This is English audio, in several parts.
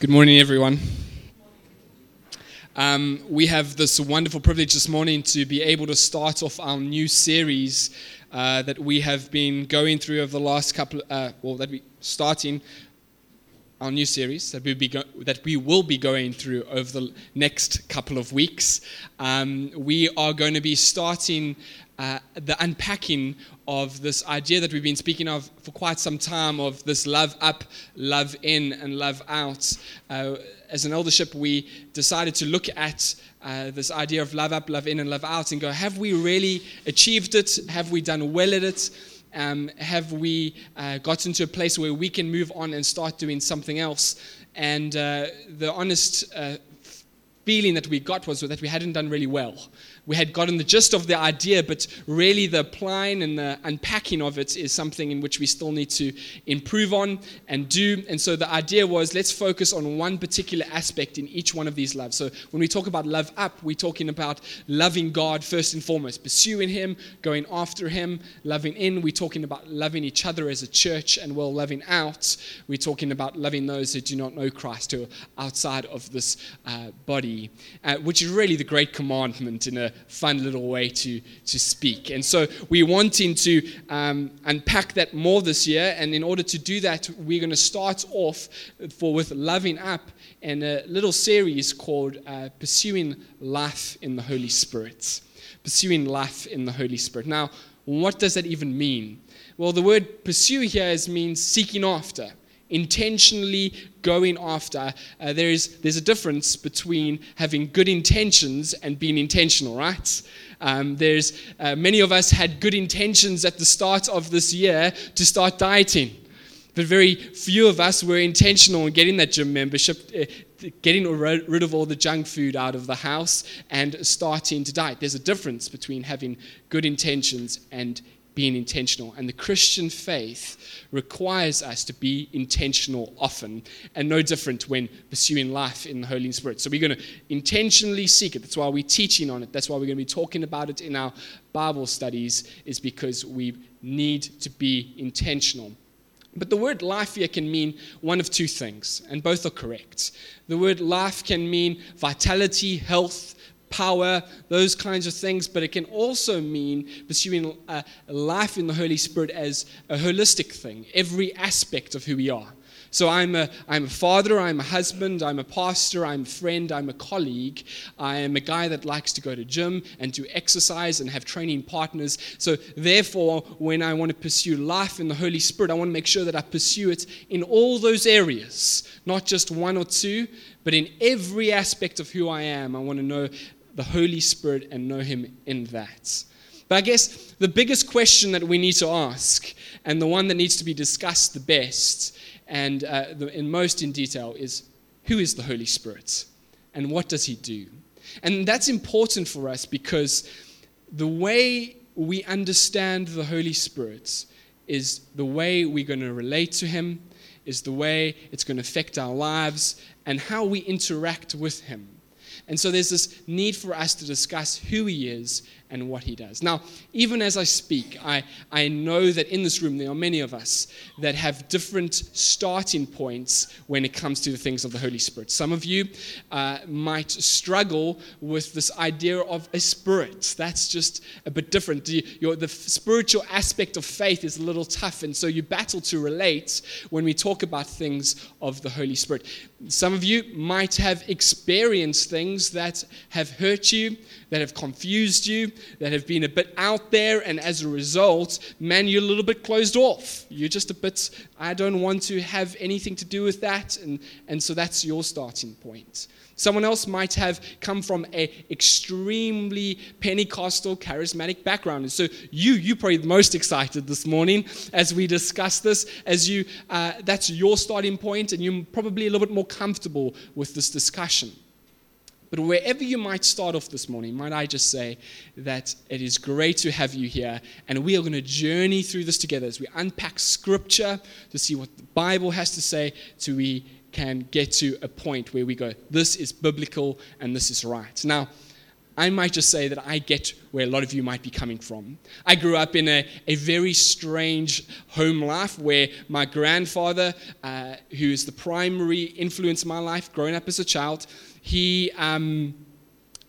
Good morning, everyone. Um, we have this wonderful privilege this morning to be able to start off our new series uh, that we have been going through over the last couple, uh, well, that we starting our new series that we, be go- that we will be going through over the next couple of weeks. Um, we are going to be starting uh, the unpacking of this idea that we've been speaking of for quite some time of this love up, love in, and love out. Uh, as an eldership, we decided to look at uh, this idea of love up, love in, and love out and go, have we really achieved it? Have we done well at it? Um, have we uh, gotten to a place where we can move on and start doing something else? And uh, the honest feeling that we got was that we hadn't done really well we had gotten the gist of the idea, but really the applying and the unpacking of it is something in which we still need to improve on and do. And so the idea was let's focus on one particular aspect in each one of these loves. So when we talk about love up, we're talking about loving God first and foremost, pursuing Him, going after Him, loving in, we're talking about loving each other as a church, and well, loving out, we're talking about loving those who do not know Christ, who are outside of this uh, body, uh, which is really the great commandment in a fun little way to, to speak. And so we're wanting to um, unpack that more this year. And in order to do that, we're going to start off for with loving up and a little series called uh, Pursuing Life in the Holy Spirit. Pursuing life in the Holy Spirit. Now, what does that even mean? Well, the word pursue here is, means seeking after intentionally going after. Uh, there is, there's a difference between having good intentions and being intentional, right? Um, there's uh, many of us had good intentions at the start of this year to start dieting, but very few of us were intentional in getting that gym membership. Uh, getting rid of all the junk food out of the house and starting to diet. There's a difference between having good intentions and being intentional. And the Christian faith requires us to be intentional often, and no different when pursuing life in the Holy Spirit. So we're going to intentionally seek it. That's why we're teaching on it. That's why we're going to be talking about it in our Bible studies, is because we need to be intentional. But the word life here can mean one of two things, and both are correct. The word life can mean vitality, health, power, those kinds of things, but it can also mean pursuing a life in the Holy Spirit as a holistic thing, every aspect of who we are. So I'm a, I'm a father, I'm a husband, I'm a pastor, I'm a friend, I'm a colleague. I am a guy that likes to go to gym and do exercise and have training partners. So therefore, when I want to pursue life in the Holy Spirit, I want to make sure that I pursue it in all those areas, not just one or two, but in every aspect of who I am. I want to know the Holy Spirit and know Him in that. But I guess the biggest question that we need to ask, and the one that needs to be discussed the best and uh, the, in most in detail, is who is the Holy Spirit and what does He do? And that's important for us because the way we understand the Holy Spirit is the way we're going to relate to Him, is the way it's going to affect our lives, and how we interact with Him. And so there's this need for us to discuss who he is and what he does. Now, even as I speak, I, I know that in this room there are many of us that have different starting points when it comes to the things of the Holy Spirit. Some of you uh, might struggle with this idea of a spirit. That's just a bit different. The, your, the spiritual aspect of faith is a little tough, and so you battle to relate when we talk about things of the Holy Spirit. Some of you might have experienced things that have hurt you, that have confused you, that have been a bit out there, and as a result, man, you're a little bit closed off. You're just a bit, I don't want to have anything to do with that, and, and so that's your starting point. Someone else might have come from an extremely Pentecostal, charismatic background. And so you, you probably the most excited this morning as we discuss this, as you, uh, that's your starting point, and you're probably a little bit more comfortable with this discussion. But wherever you might start off this morning, might I just say that it is great to have you here, and we are going to journey through this together as we unpack Scripture to see what the Bible has to say, so we can get to a point where we go, this is biblical and this is right. Now, I might just say that I get where a lot of you might be coming from. I grew up in a, a very strange home life where my grandfather, uh, who is the primary influence in my life growing up as a child, he. Um,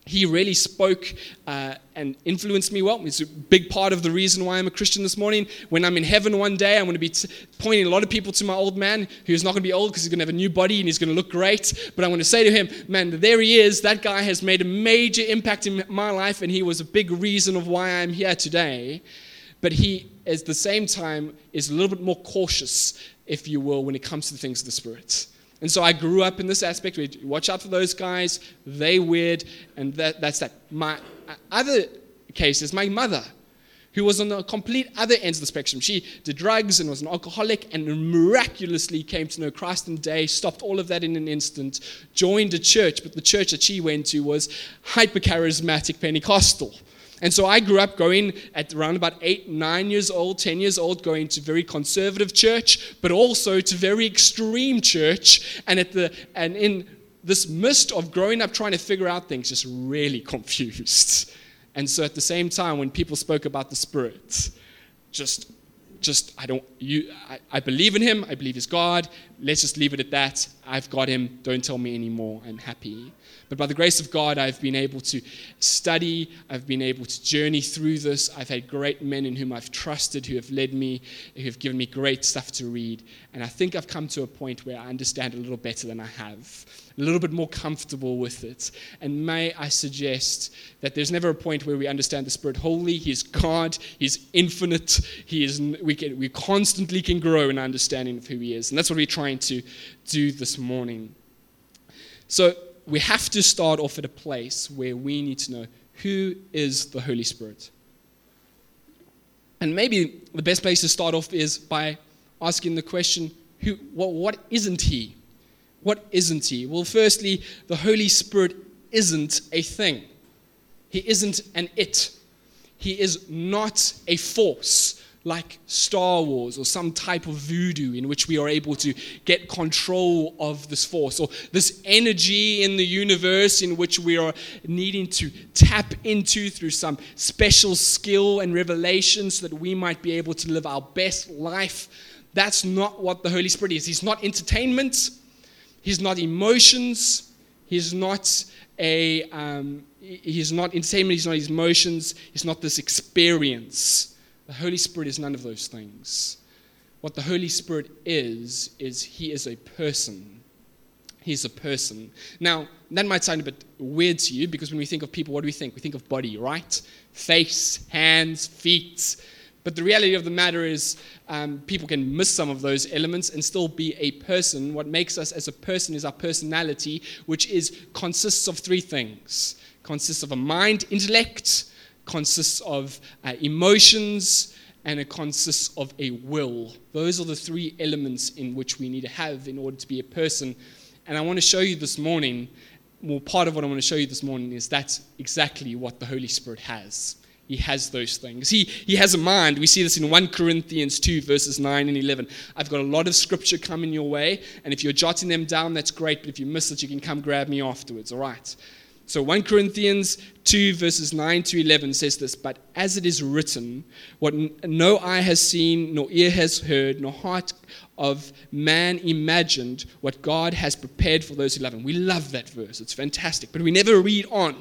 he really spoke uh, and influenced me well. It's a big part of the reason why I'm a Christian this morning. When I'm in heaven one day, I'm going to be t- pointing a lot of people to my old man, who's not going to be old because he's going to have a new body and he's going to look great. But I'm going to say to him, man, there he is. That guy has made a major impact in my life, and he was a big reason of why I'm here today. But he, at the same time, is a little bit more cautious, if you will, when it comes to the things of the Spirit. And so I grew up in this aspect. We watch out for those guys. They weird, and that, that's that. My uh, other case is my mother, who was on the complete other ends of the spectrum. She did drugs and was an alcoholic, and miraculously came to know Christ in day. Stopped all of that in an instant. Joined a church, but the church that she went to was hyper charismatic Pentecostal. And so I grew up going at around about eight, nine years old, 10 years old, going to very conservative church, but also to very extreme church. And, at the, and in this mist of growing up trying to figure out things, just really confused. And so at the same time, when people spoke about the Spirit, just just I don't you I, I, believe in him, I believe he's God. Let's just leave it at that. I've got him. Don't tell me anymore. I'm happy. But by the grace of God, I've been able to study, I've been able to journey through this. I've had great men in whom I've trusted who have led me, who have given me great stuff to read. And I think I've come to a point where I understand a little better than I have, a little bit more comfortable with it. And may I suggest that there's never a point where we understand the Spirit wholly. He's God, He's infinite, He is, we, can, we constantly can grow in understanding of who He is. And that's what we're trying to do this morning. So, we have to start off at a place where we need to know who is the Holy Spirit. And maybe the best place to start off is by asking the question who, what, what isn't He? What isn't He? Well, firstly, the Holy Spirit isn't a thing, He isn't an it. He is not a force like Star Wars or some type of voodoo in which we are able to get control of this force or this energy in the universe in which we are needing to tap into through some special skill and revelation so that we might be able to live our best life. That's not what the Holy Spirit is. He's not entertainment, He's not emotions, He's not a. Um, he's not entertainment, he's not his emotions, he's not this experience. The Holy Spirit is none of those things. What the Holy Spirit is, is He is a person. He's a person. Now, that might sound a bit weird to you because when we think of people, what do we think? We think of body, right? Face, hands, feet. But the reality of the matter is, um, people can miss some of those elements and still be a person. What makes us as a person is our personality, which is consists of three things: consists of a mind, intellect, consists of uh, emotions and it consists of a will. Those are the three elements in which we need to have in order to be a person. And I want to show you this morning, well, part of what I want to show you this morning is that's exactly what the Holy Spirit has. He has those things. He, he has a mind. We see this in 1 Corinthians 2, verses 9 and 11. I've got a lot of scripture coming your way, and if you're jotting them down, that's great, but if you miss it, you can come grab me afterwards, all right? So 1 Corinthians 2, verses 9 to 11 says this But as it is written, what no eye has seen, nor ear has heard, nor heart of man imagined, what God has prepared for those who love him. We love that verse. It's fantastic. But we never read on.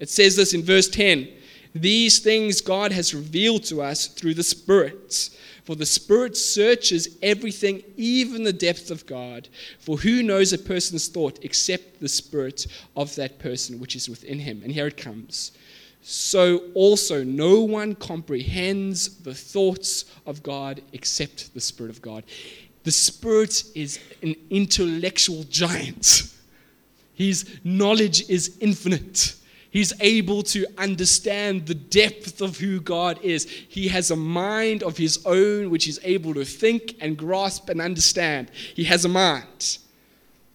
It says this in verse 10 These things God has revealed to us through the Spirit. For the Spirit searches everything, even the depth of God. For who knows a person's thought except the Spirit of that person which is within him? And here it comes. So also, no one comprehends the thoughts of God except the Spirit of God. The Spirit is an intellectual giant, his knowledge is infinite. He's able to understand the depth of who God is. He has a mind of his own which he's able to think and grasp and understand. He has a mind.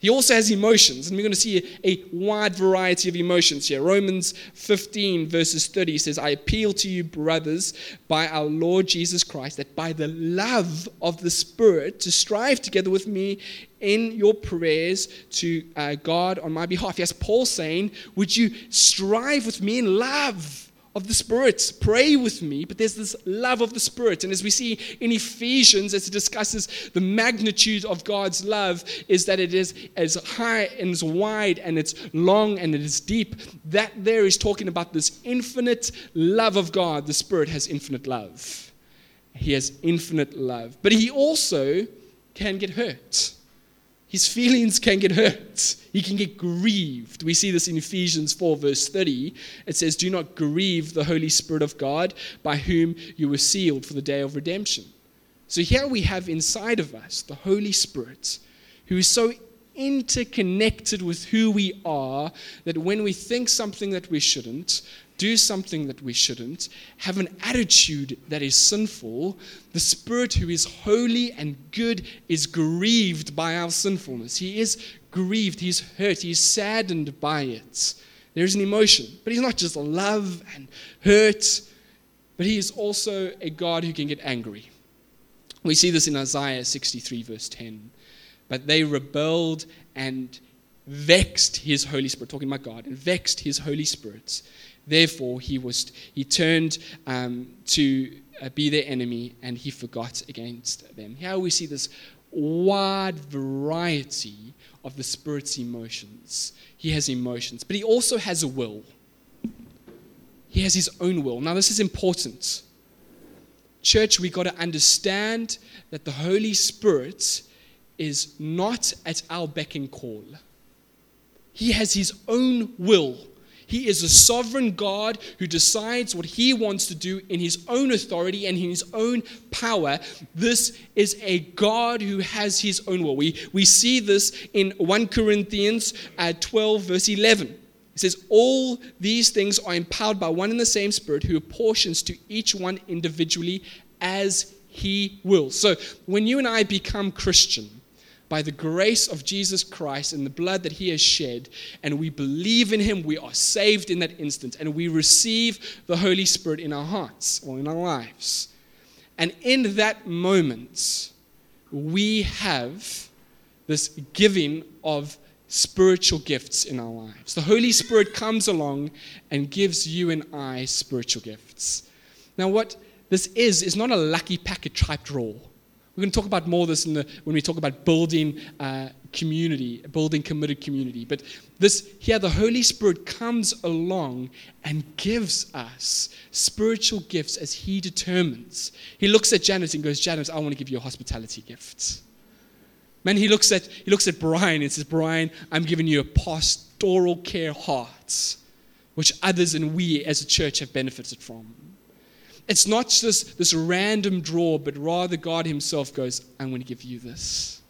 He also has emotions, and we're going to see a, wide variety of emotions here. Romans 15, verses 30 says, I appeal to you, brothers, by our Lord Jesus Christ, that by the love of the Spirit, to strive together with me in your prayers to uh, God on my behalf. Yes, Paul saying, Would you strive with me in love? Of the Spirit. Pray with me, but there's this love of the Spirit. And as we see in Ephesians, as it discusses the magnitude of God's love, is that it is as high and as wide and it's long and it is deep. That there is talking about this infinite love of God. The Spirit has infinite love. He has infinite love. But he also can get hurt. His feelings can get hurt. He can get grieved. We see this in Ephesians 4, verse 30. It says, Do not grieve the Holy Spirit of God, by whom you were sealed for the day of redemption. So here we have inside of us the Holy Spirit, who is so interconnected with who we are that when we think something that we shouldn't, do something that we shouldn't, have an attitude that is sinful, the Spirit who is holy and good is grieved by our sinfulness. He is grieved, he's hurt, he's saddened by it. There's an emotion, but he's not just love and hurt, but he is also a God who can get angry. We see this in Isaiah 63, verse 10. But they rebelled and vexed his Holy Spirit, talking about God, and vexed his Holy Spirit. Therefore, he, was, he turned um, to uh, be their enemy and he forgot against them. Here we see this wide variety of the Spirit's emotions. He has emotions, but he also has a will. He has his own will. Now, this is important. Church, we got to understand that the Holy Spirit is not at our beck and call. He has his own will. He is a sovereign God who decides what he wants to do in his own authority and in his own power. This is a God who has his own will. We, we see this in 1 Corinthians uh, 12, verse 11. It says, All these things are empowered by one and the same Spirit who apportions to each one individually as he wills. So when you and I become Christian, by the grace of Jesus Christ and the blood that he has shed, and we believe in him, we are saved in that instant, and we receive the Holy Spirit in our hearts or in our lives. And in that moment, we have this giving of spiritual gifts in our lives. The Holy Spirit comes along and gives you and I spiritual gifts. Now, what this is, is not a lucky packet type draw. We're going to talk about more of this the, when we talk about building uh, community, building committed community. But this here, the Holy Spirit comes along and gives us spiritual gifts as He determines. He looks at Janice and goes, Janice, I want to give you a hospitality gift. Man, he looks at he looks at Brian and says, Brian, I'm giving you a pastoral care heart, which others and we as a church have benefited from. It's not just this random draw, but rather God Himself goes, I'm going to give you this.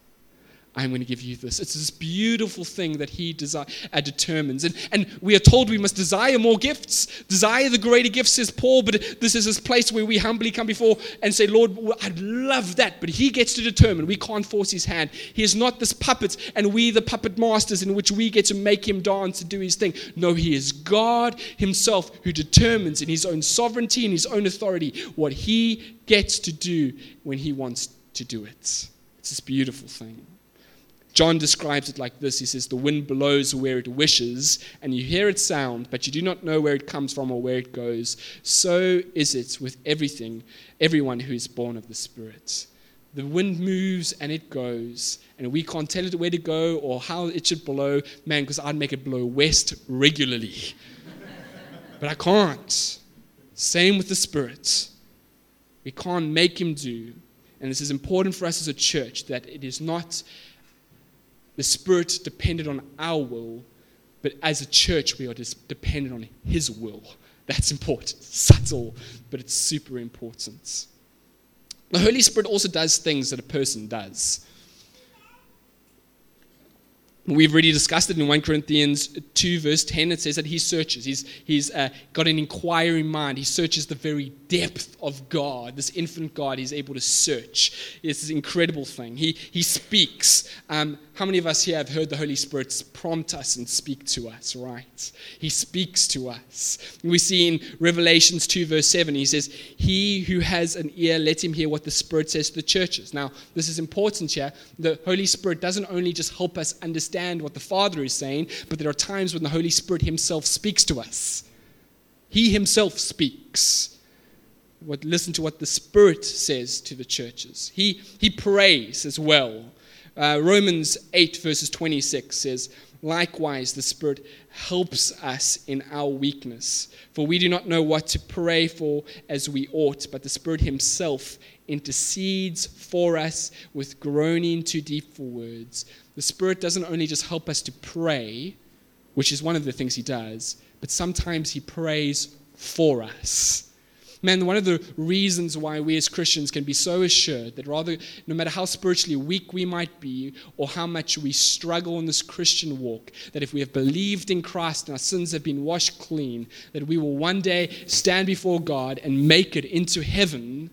I'm going to give you this. It's this beautiful thing that He desire, uh, determines. And, and we are told we must desire more gifts, desire the greater gifts, says Paul, but this is this place where we humbly come before and say, Lord, I'd love that. But He gets to determine. We can't force His hand. He is not this puppet, and we, the puppet masters, in which we get to make Him dance and do His thing. No, He is God Himself who determines in His own sovereignty and His own authority what He gets to do when He wants to do it. It's this beautiful thing. John describes it like this He says, The wind blows where it wishes, and you hear its sound, but you do not know where it comes from or where it goes. So is it with everything, everyone who is born of the Spirit. The wind moves and it goes, and we can't tell it where to go or how it should blow. Man, because I'd make it blow west regularly. but I can't. Same with the Spirit. We can't make him do. And this is important for us as a church that it is not the Spirit depended on our will, but as a church, we are just dependent on His will. That's important. Subtle, but it's super important. The Holy Spirit also does things that a person does. We've already discussed it in 1 Corinthians 2, verse 10. It says that he searches. He's, he's uh, got an inquiring mind. He searches the very depth of God. This infinite God, he's able to search. It's this incredible thing. He, he speaks. Um, how many of us here have heard the Holy Spirit prompt us and speak to us, right? He speaks to us. We see in Revelations 2, verse 7, he says, He who has an ear, let him hear what the Spirit says to the churches. Now, this is important here. The Holy Spirit doesn't only just help us understand what the Father is saying, but there are times when the Holy Spirit himself speaks to us. He himself speaks. What, listen to what the Spirit says to the churches. He, he prays as well. Uh, Romans 8, verses 26 says, Likewise, the Spirit helps us in our weakness. For we do not know what to pray for as we ought, but the Spirit Himself intercedes for us with groaning too deep for words. The Spirit doesn't only just help us to pray, which is one of the things He does, but sometimes He prays for us. Man, one of the reasons why we as Christians can be so assured that rather, no matter how spiritually weak we might be or how much we struggle in this Christian walk, that if we have believed in Christ and our sins have been washed clean, that we will one day stand before God and make it into heaven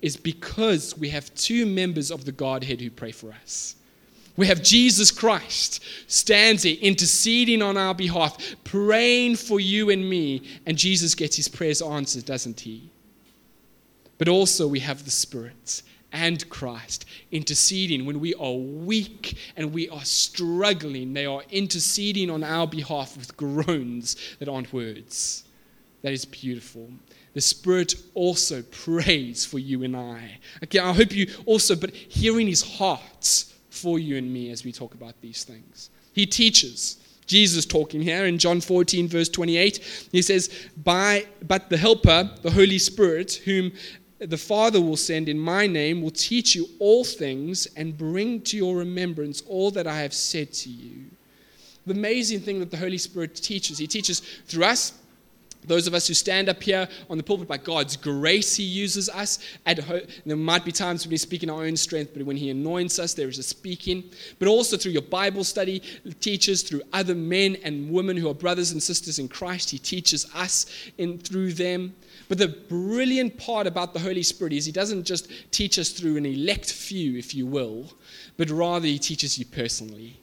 is because we have two members of the Godhead who pray for us. We have Jesus Christ stands here interceding on our behalf, praying for you and me, and Jesus gets his prayers answered, doesn't he? But also, we have the Spirit and Christ interceding when we are weak and we are struggling. They are interceding on our behalf with groans that aren't words. That is beautiful. The Spirit also prays for you and I. Okay, I hope you also, but hearing His heart for you and me as we talk about these things. He teaches. Jesus talking here in John 14, verse 28. He says, By, But the Helper, the Holy Spirit, whom the Father will send in my name will teach you all things and bring to your remembrance all that I have said to you. The amazing thing that the Holy Spirit teaches, He teaches through us those of us who stand up here on the pulpit by God's grace, He uses us. there might be times when we speak in our own strength, but when He anoints us, there is a speaking. But also through your Bible study, teachers, through other men and women who are brothers and sisters in Christ, He teaches us in through them. But the brilliant part about the Holy Spirit is He doesn't just teach us through an elect few, if you will, but rather He teaches you personally.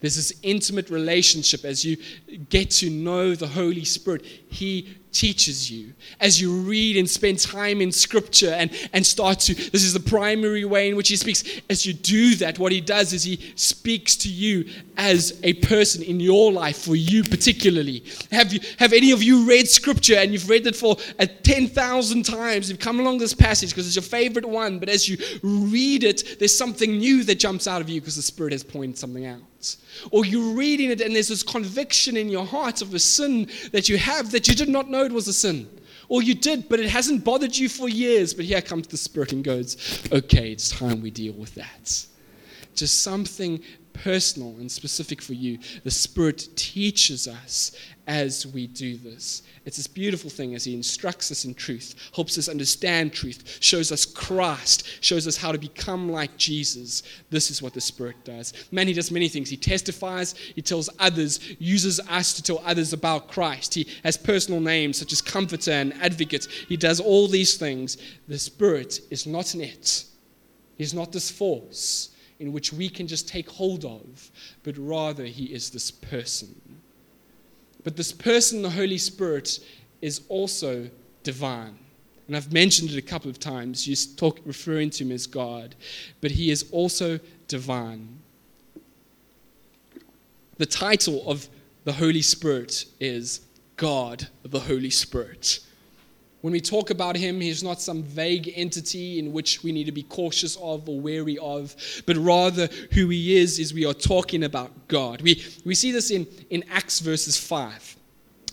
There's this intimate relationship as you get to know the Holy Spirit. He teaches you. As you read and spend time in Scripture and, and start to, this is the primary way in which He speaks. As you do that, what He does is He speaks to you as a person in your life, for you particularly. Have, you, have any of you read Scripture and you've read it for uh, 10,000 times? You've come along this passage because it's your favorite one, but as you read it, there's something new that jumps out of you because the Spirit has pointed something out. Or you're reading it and there's this conviction in your heart of a sin that you have that you did not know it was a sin. Or you did, but it hasn't bothered you for years. But here comes the Spirit and goes, okay, it's time we deal with that. Just something personal and specific for you. The Spirit teaches us as we do this. It's this beautiful thing as He instructs us in truth, helps us understand truth, shows us Christ, shows us how to become like Jesus. This is what the Spirit does. Man, He does many things. He testifies, He tells others, uses us to tell others about Christ. He has personal names such as Comforter and Advocate. He does all these things. The Spirit is not an it, He's not this force in which we can just take hold of, but rather He is this person. But this person, the Holy Spirit, is also divine. And I've mentioned it a couple of times, you talk, referring to him as God, but he is also divine. The title of the Holy Spirit is God, the Holy Spirit. When we talk about him, he's not some vague entity in which we need to be cautious of or wary of, but rather who he is is we are talking about God. We, we see this in, in Acts verses 5.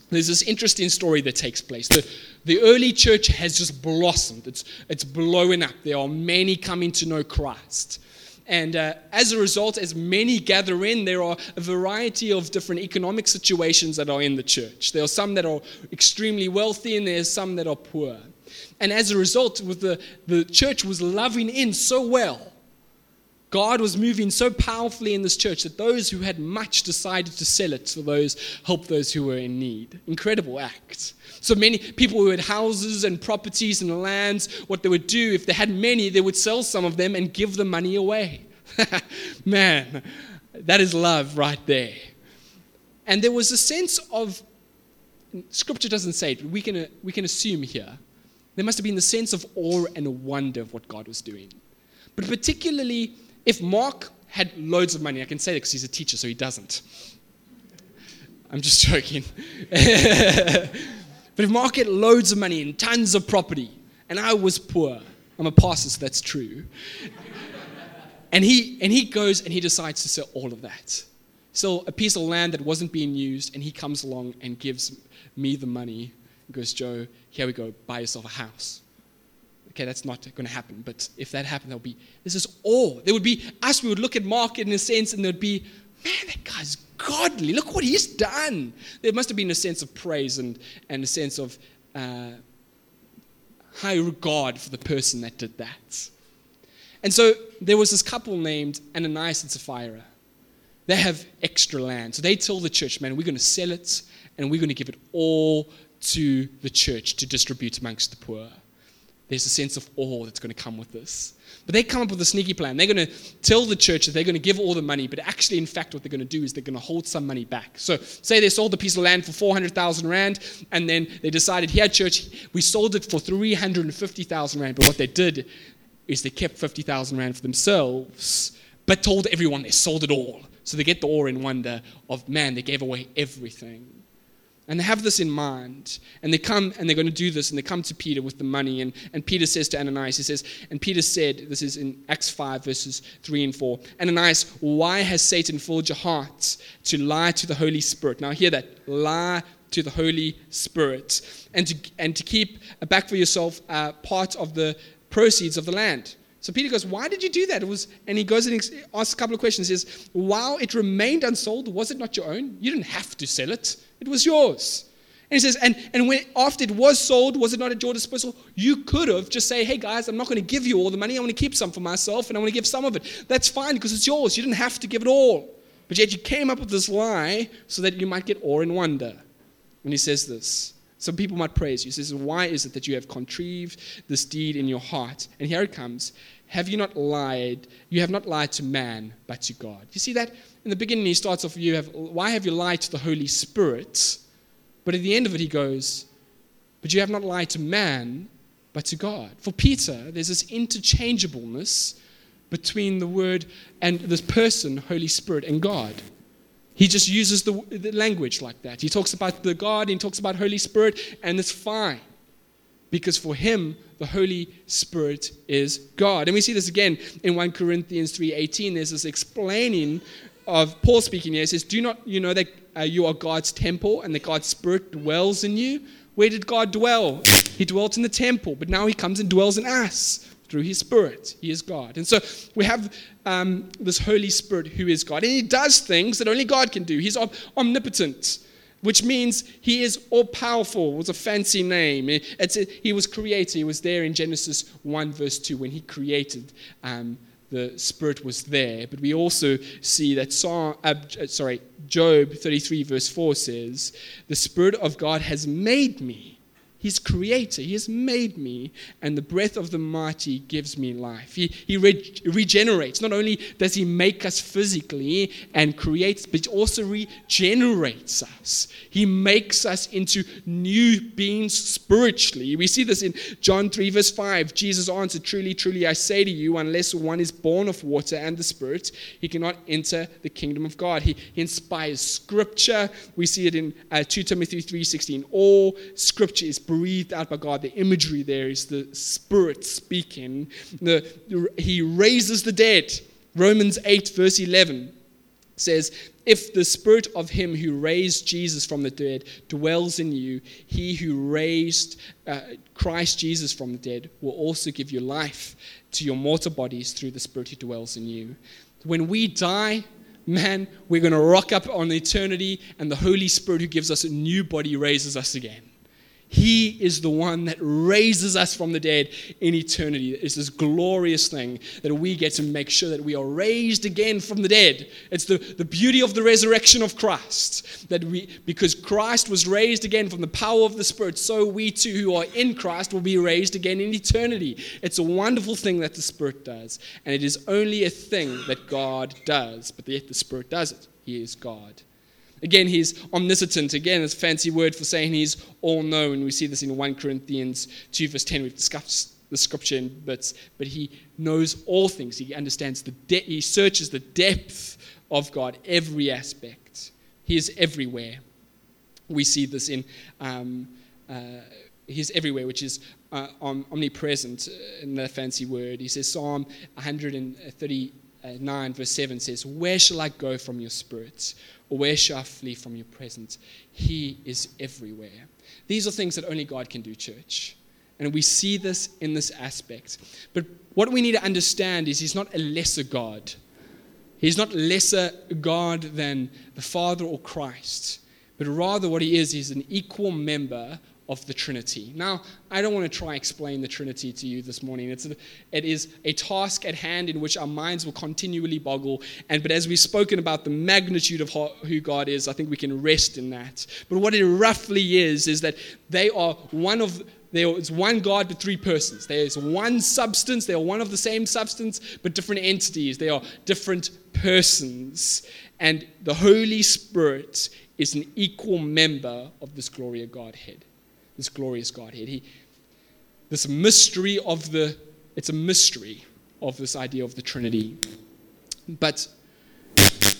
There's this interesting story that takes place. The, the early church has just blossomed, it's, it's blowing up. There are many coming to know Christ. And uh, as a result, as many gather in, there are a variety of different economic situations that are in the church. There are some that are extremely wealthy, and there are some that are poor. And as a result, with the, the church was loving in so well, God was moving so powerfully in this church that those who had much decided to sell it to those, help those who were in need. Incredible act. So many people who had houses and properties and lands, what they would do, if they had many, they would sell some of them and give the money away. Man, that is love right there. And there was a sense of, scripture doesn't say it, but we can, uh, we can assume here, there must have been the sense of awe and wonder of what God was doing. But particularly if Mark had loads of money, I can say that because he's a teacher, so he doesn't. I'm just joking. but if Mark had loads of money and tons of property, and I was poor, I'm a pastor, so that's true. and he and he goes and he decides to sell all of that. Sell a piece of land that wasn't being used, and he comes along and gives me the money. goes, Joe, here we go, buy yourself a house okay, that's not going to happen. But if that happened, there'll be this is awe. There would be us. We would look at Mark in a sense, and there'd be, man, that guy's godly. Look what he's done. There must have been a sense of praise and and a sense of uh, high regard for the person that did that. And so there was this couple named Ananias and Sapphira. They have extra land. So they tell the church, man, we're going to sell it and we're going to give it all to the church to distribute amongst the poor there's a sense of awe that's going to come with this. But they come up with a sneaky plan. They're going to tell the church that they're going to give all the money, but actually, in fact, what they're going to do is they're going to hold some money back. So, say they sold a piece of land for 400,000 Rand, and then they decided, here, church, we sold it for 350,000 Rand. But what they did is they kept 50,000 Rand for themselves, but told everyone they sold it all. So they get the awe and wonder of, man, they gave away everything. And they have this in mind. And they come and they're going to do this. And they come to Peter with the money. And, and Peter says to Ananias, he says, and Peter said, this is in Acts 5, verses 3 and 4 Ananias, why has Satan filled your heart to lie to the Holy Spirit? Now, hear that lie to the Holy Spirit. And to, and to keep back for yourself uh, part of the proceeds of the land. So Peter goes, Why did you do that? It was, and he goes and asks a couple of questions. He says, While it remained unsold, was it not your own? You didn't have to sell it. It was yours. And he says, and, and when after it was sold, was it not at your disposal? You could have just say, hey guys, I'm not going to give you all the money. I want to keep some for myself and I want to give some of it. That's fine because it's yours. You didn't have to give it all. But yet you came up with this lie so that you might get awe and wonder. When he says this, some people might praise you. He says, why is it that you have contrived this deed in your heart? And here it comes. Have you not lied? You have not lied to man, but to God. You see that? in the beginning, he starts off, you have, why have you lied to the Holy Spirit? But at the end of it, he goes, but you have not lied to man, but to God. For Peter, there's this interchangeableness between the word and this person, Holy Spirit, and God. He just uses the, the language like that. He talks about the God, he talks about Holy Spirit, and it's fine. Because for him, the Holy Spirit is God. And we see this again in 1 Corinthians 3:18. There's this explaining of Paul speaking here. He says, Do not you know that uh, you are God's temple and that God's Spirit dwells in you? Where did God dwell? He dwelt in the temple, but now he comes and dwells in us through his Spirit. He is God. And so we have um, this Holy Spirit who is God. And he does things that only God can do. He's omnipotent. Which means he is all powerful. It was a fancy name. It's a, he was creator. He was there in Genesis 1, verse 2, when he created um, the Spirit was there. But we also see that Psalm, uh, sorry, Job 33, verse 4 says, The Spirit of God has made me He's creator. He has made me, and the breath of the mighty gives me life. He, he re- regenerates. Not only does He make us physically and creates, but He also regenerates us. He makes us into new beings spiritually. We see this in John 3, verse 5. Jesus answered, Truly, truly, I say to you, unless one is born of water and the Spirit, he cannot enter the kingdom of God. He, he inspires Scripture. We see it in uh, 2 Timothy 3.16. All Scripture is breathed out by God. The imagery there is the Spirit speaking. The, he raises the dead. Romans 8, verse 11 says, If the Spirit of Him who raised Jesus from the dead dwells in you, He who raised uh, Christ Jesus from the dead will also give you life to your mortal bodies through the Spirit who dwells in you. When we die, man, we're going to rock up on eternity, and the Holy Spirit who gives us a new body raises us again. He is the one that raises us from the dead in eternity. It's this glorious thing that we get to make sure that we are raised again from the dead. It's the, the beauty of the resurrection of Christ. That we, because Christ was raised again from the power of the Spirit, so we too who are in Christ will be raised again in eternity. It's a wonderful thing that the Spirit does. And it is only a thing that God does, but yet the Spirit does it. He is God. Again, he's omniscient. Again, it's a fancy word for saying he's all known. We see this in 1 Corinthians 2, verse 10. We've discussed the scripture in bits, but he knows all things. He understands the de- he searches the depth of God, every aspect. He is everywhere. We see this in um, uh, he's everywhere, which is uh, omnipresent uh, in the fancy word. He says Psalm 139, verse 7 says, Where shall I go from your spirit? Where shall I flee from your presence? He is everywhere. These are things that only God can do, church. And we see this in this aspect. But what we need to understand is He's not a lesser God. He's not lesser God than the Father or Christ, but rather what He is, He's an equal member of the Trinity. Now, I don't want to try explain the Trinity to you this morning. It's a, it is a task at hand in which our minds will continually boggle. And but as we've spoken about the magnitude of who God is, I think we can rest in that. But what it roughly is is that they are one of there is one God but three persons. There is one substance. They are one of the same substance, but different entities. They are different persons. And the Holy Spirit is an equal member of this glory of Godhead this glorious Godhead. He, this mystery of the, it's a mystery of this idea of the Trinity. But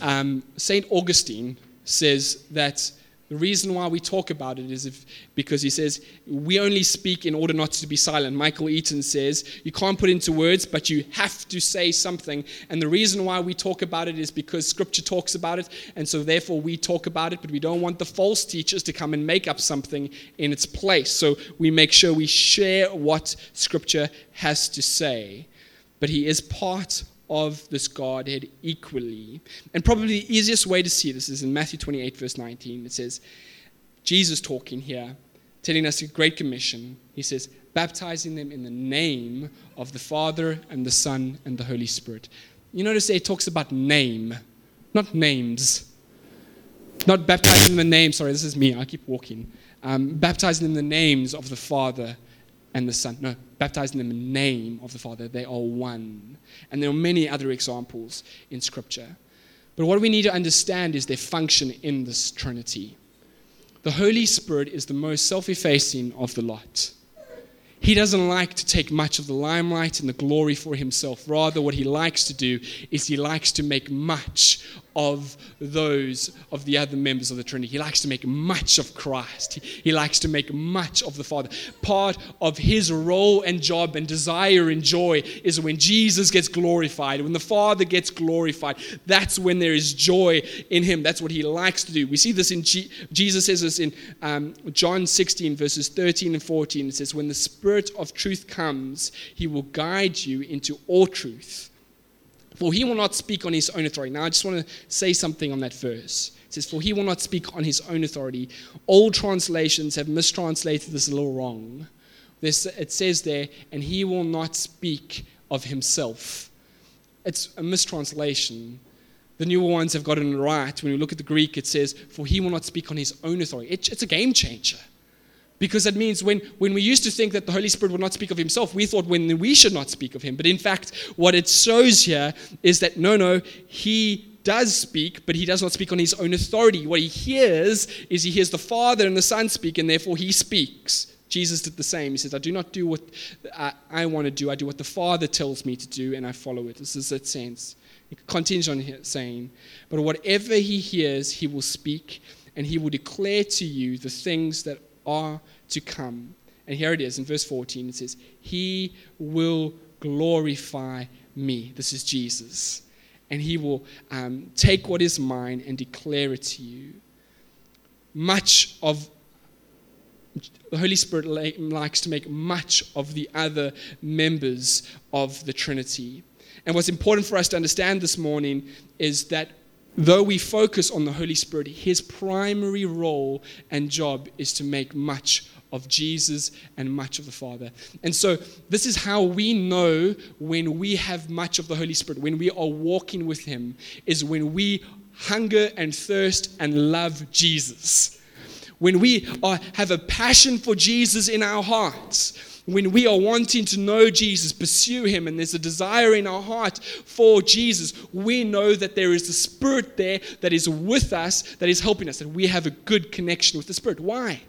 um, St. Augustine says that the reason why we talk about it is if, because he says, we only speak in order not to be silent. Michael Eaton says, you can't put into words, but you have to say something. And the reason why we talk about it is because Scripture talks about it, and so therefore we talk about it, but we don't want the false teachers to come and make up something in its place. So we make sure we share what Scripture has to say. But he is part of this Godhead equally. And probably the easiest way to see this is in Matthew 28, verse 19. It says, Jesus talking here, telling us a great commission. He says, baptizing them in the name of the Father and the Son and the Holy Spirit. You notice it talks about name, not names. Not baptizing in the name, sorry, this is me, I keep walking. Um, baptizing them in the names of the Father and the Son. No, baptizing them in the name of the Father. They are one. And there are many other examples in Scripture. But what we need to understand is their function in this Trinity. The Holy Spirit is the most self effacing of the lot. He doesn't like to take much of the limelight and the glory for himself. Rather, what he likes to do is he likes to make much of those of the other members of the Trinity. He likes to make much of Christ. He, he, likes to make much of the Father. Part of his role and job and desire and joy is when Jesus gets glorified, when the Father gets glorified. That's when there is joy in him. That's what he likes to do. We see this in G- Jesus says this in um, John 16, verses 13 and 14. It says, When the Spirit of truth comes, he will guide you into all truth. For he will not speak on his own authority. Now, I just want to say something on that verse. It says, For he will not speak on his own authority. All translations have mistranslated this a little wrong. This, it says there, and he will not speak of himself. It's a mistranslation. The newer ones have gotten it right. When you look at the Greek, it says, For he will not speak on his own authority. It, it's a game changer. Because that means when, when we used to think that the Holy Spirit would not speak of himself, we thought when we should not speak of him. But in fact, what it shows here is that no, no, he does speak, but he does not speak on his own authority. What he hears is he hears the Father and the Son speak, and therefore he speaks. Jesus did the same. He says, I do not do what I, I want to do, I do what the Father tells me to do, and I follow it. This is that sense. He continues on saying, But whatever he hears, he will speak, and he will declare to you the things that are to come. And here it is in verse 14 it says, He will glorify me. This is Jesus. And He will um, take what is mine and declare it to you. Much of the Holy Spirit likes to make much of the other members of the Trinity. And what's important for us to understand this morning is that though we focus on the Holy Spirit, his primary role and job is to make much of Jesus and much of the Father. And so, this is how we know when we have much of the Holy Spirit, when we are walking with Him, is when we hunger and thirst and love Jesus. When we are, have a passion for Jesus in our hearts, when we are wanting to know Jesus, pursue Him, and there's a desire in our heart for Jesus, we know that there is the Spirit there that is with us, that is helping us, that we have a good connection with the Spirit. Why?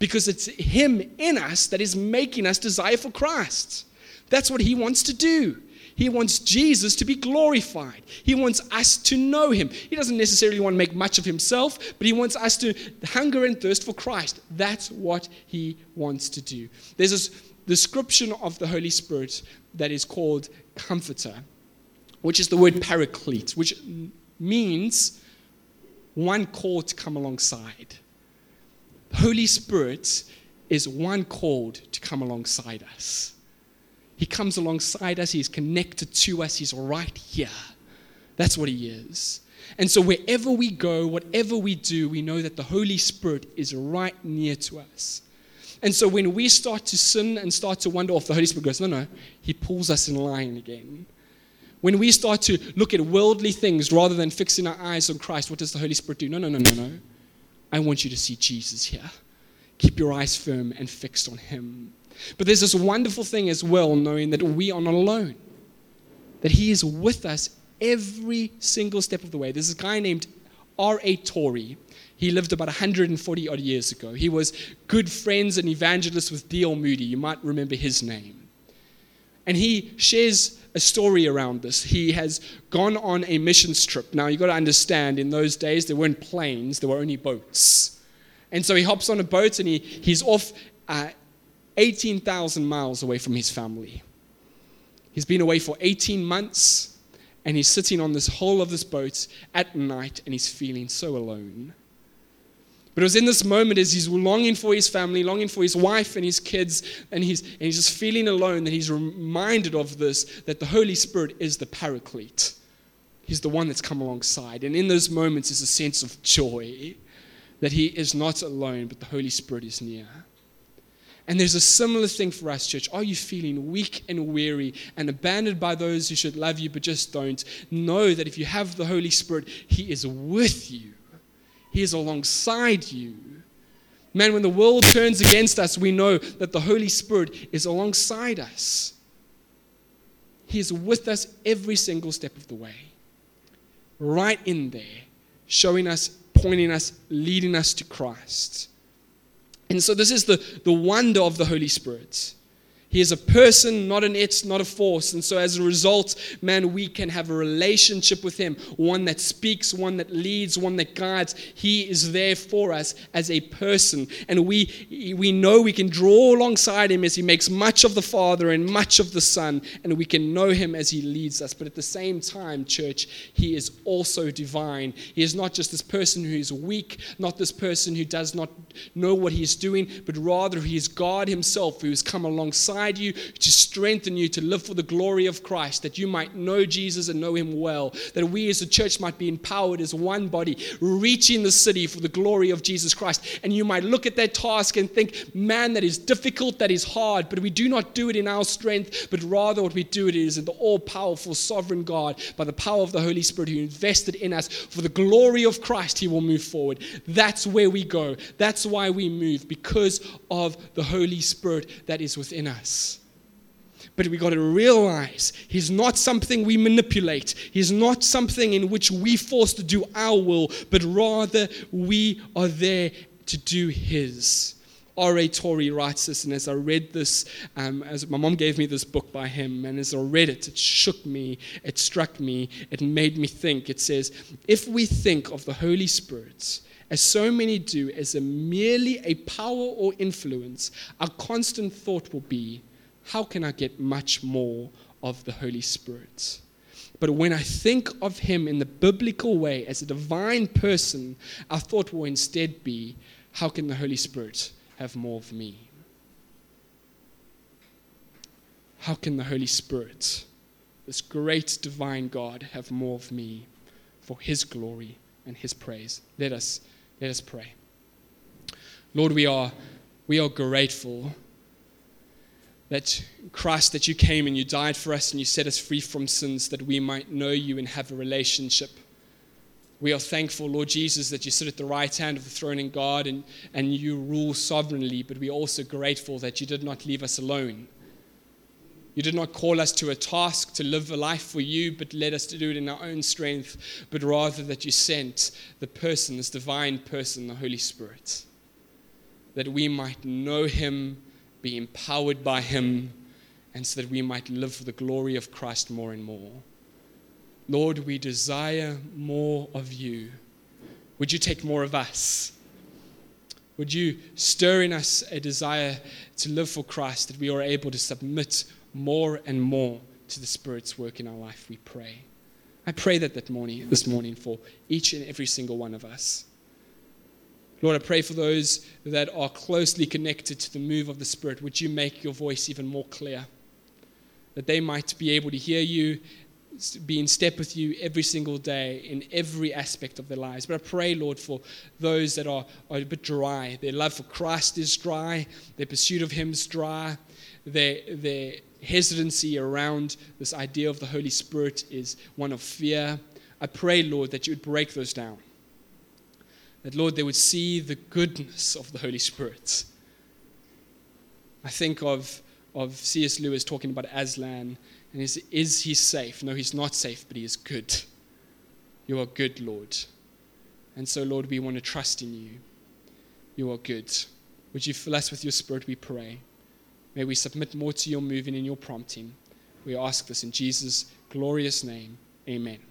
Because it's Him in us that is making us desire for Christ. That's what He wants to do. He wants Jesus to be glorified. He wants us to know him. He doesn't necessarily want to make much of himself, but he wants us to hunger and thirst for Christ. That's what he wants to do. There's this description of the Holy Spirit that is called comforter, which is the word paraclete, which means one called to come alongside. Holy Spirit is one called to come alongside us. He comes alongside us, He's connected to us, He's right here. That's what He is. And so, wherever we go, whatever we do, we know that the Holy Spirit is right near to us. And so, when we start to sin and start to wander off, the Holy Spirit goes, no, no, He pulls us in line again. When we start to look at worldly things rather than fixing our eyes on Christ, what does the Holy Spirit do? No, no, no, no, no. I want you to see Jesus here. Keep your eyes firm and fixed on Him. But there's this wonderful thing as well, knowing that we are not alone, that He is with us every single step of the way. There's a guy named R.A. Torrey. He lived about 140 odd years ago. He was good friends and evangelist with D.L. Moody. You might remember his name. And he shares a story around this. He has gone on a missions trip. Now, you've got to understand, in those days, there weren't planes, there were only boats. And so he hops on a boat and he, he's off uh, 18,000 miles away from his family. He's been away for 18 months and he's sitting on this hull of this boat at night and he's feeling so alone. But it was in this moment as he's longing for his family, longing for his wife and his kids, and he's, and he's just feeling alone that he's reminded of this that the Holy Spirit is the paraclete. He's the one that's come alongside. And in those moments is a sense of joy that he is not alone, but the Holy Spirit is near. And there's a similar thing for us, church. Are you feeling weak and weary and abandoned by those who should love you but just don't? Know that if you have the Holy Spirit, He is with you, He is alongside you. Man, when the world turns against us, we know that the Holy Spirit is alongside us. He is with us every single step of the way, right in there, showing us, pointing us, leading us to Christ. And so, this is the, the wonder of the Holy Spirit. He is a person, not an it, not a force. And so, as a result, man, we can have a relationship with Him one that speaks, one that leads, one that guides. He is there for us as a person. And we, we know we can draw alongside Him as He makes much of the Father and much of the Son. And we can know Him as He leads us. But at the same time, church, He is also divine. He is not just this person who is weak, not this person who does not know what He is doing, but rather He is God Himself who has come alongside alongside you to strengthen you to live for the glory of Christ, that you might know Jesus and know him well, that we as a church might be empowered as one body, reaching the city for the glory of Jesus Christ. And you might look at that task and think, man, that is difficult, that is hard, but we do not do it in our strength, but rather what we do it is in the all powerful, sovereign God, by the power of the Holy Spirit who invested in us for the glory of Christ, he will move forward. That's where we go. That's why we move, because of the Holy Spirit that is within us us. But we got to realize he's not something we manipulate. He's not something in which we force to do our will, but rather we are there to do his. R.A. Torrey writes this, and as I read this, um, as my mom gave me this book by him, and as I read it, it shook me, it struck me, it made me think. It says, If we think of the Holy Spirit as so many do, as a merely a power or influence, our constant thought will be, how can I get much more of the Holy Spirit? But when I think of him in the biblical way as a divine person, our thought will instead be, how can the Holy Spirit have more of me? How can the Holy Spirit, this great divine God, have more of me for his glory and his praise? Let us let us pray. Lord, we are We are grateful that Christ, that you came and you died for us and you set us free from sins that we might know you and have a relationship. We are thankful, Lord Jesus, that you sit at the right hand of the throne in God and, and you rule sovereignly, but we are also grateful that you did not leave us alone. You did not call us to a task to live a life for you, but led us to do it in our own strength, but rather that you sent the person, this divine person, the Holy Spirit, that we might know him be empowered by Him, and so that we might live for the glory of Christ more and more. Lord, we desire more of you. Would you take more of us? Would you stir in us a desire to live for Christ, that we are able to submit more and more to the Spirit's work in our life, we pray. I pray that, that morning, this morning for each and every single one of us. Lord, I pray for those that are closely connected to the move of the Spirit. Would you make your voice even more clear? That they might be able to hear you, be in step with you every single day in every aspect of their lives. But I pray, Lord, for those that are, are a bit dry. Their love for Christ is dry, their pursuit of Him is dry, their, their hesitancy around this idea of the Holy Spirit is one of fear. I pray, Lord, that you would break those down that, Lord, they would see the goodness of the Holy Spirit. I think of, of C.S. Lewis talking about Aslan, and says, Is he safe? No, he's not safe, but he is good. You are good, Lord. And so, Lord, we want to trust in you. You are good. Would you fill us with your spirit, we pray. May we submit more to your moving and your prompting. We ask this in Jesus' glorious name. Amen.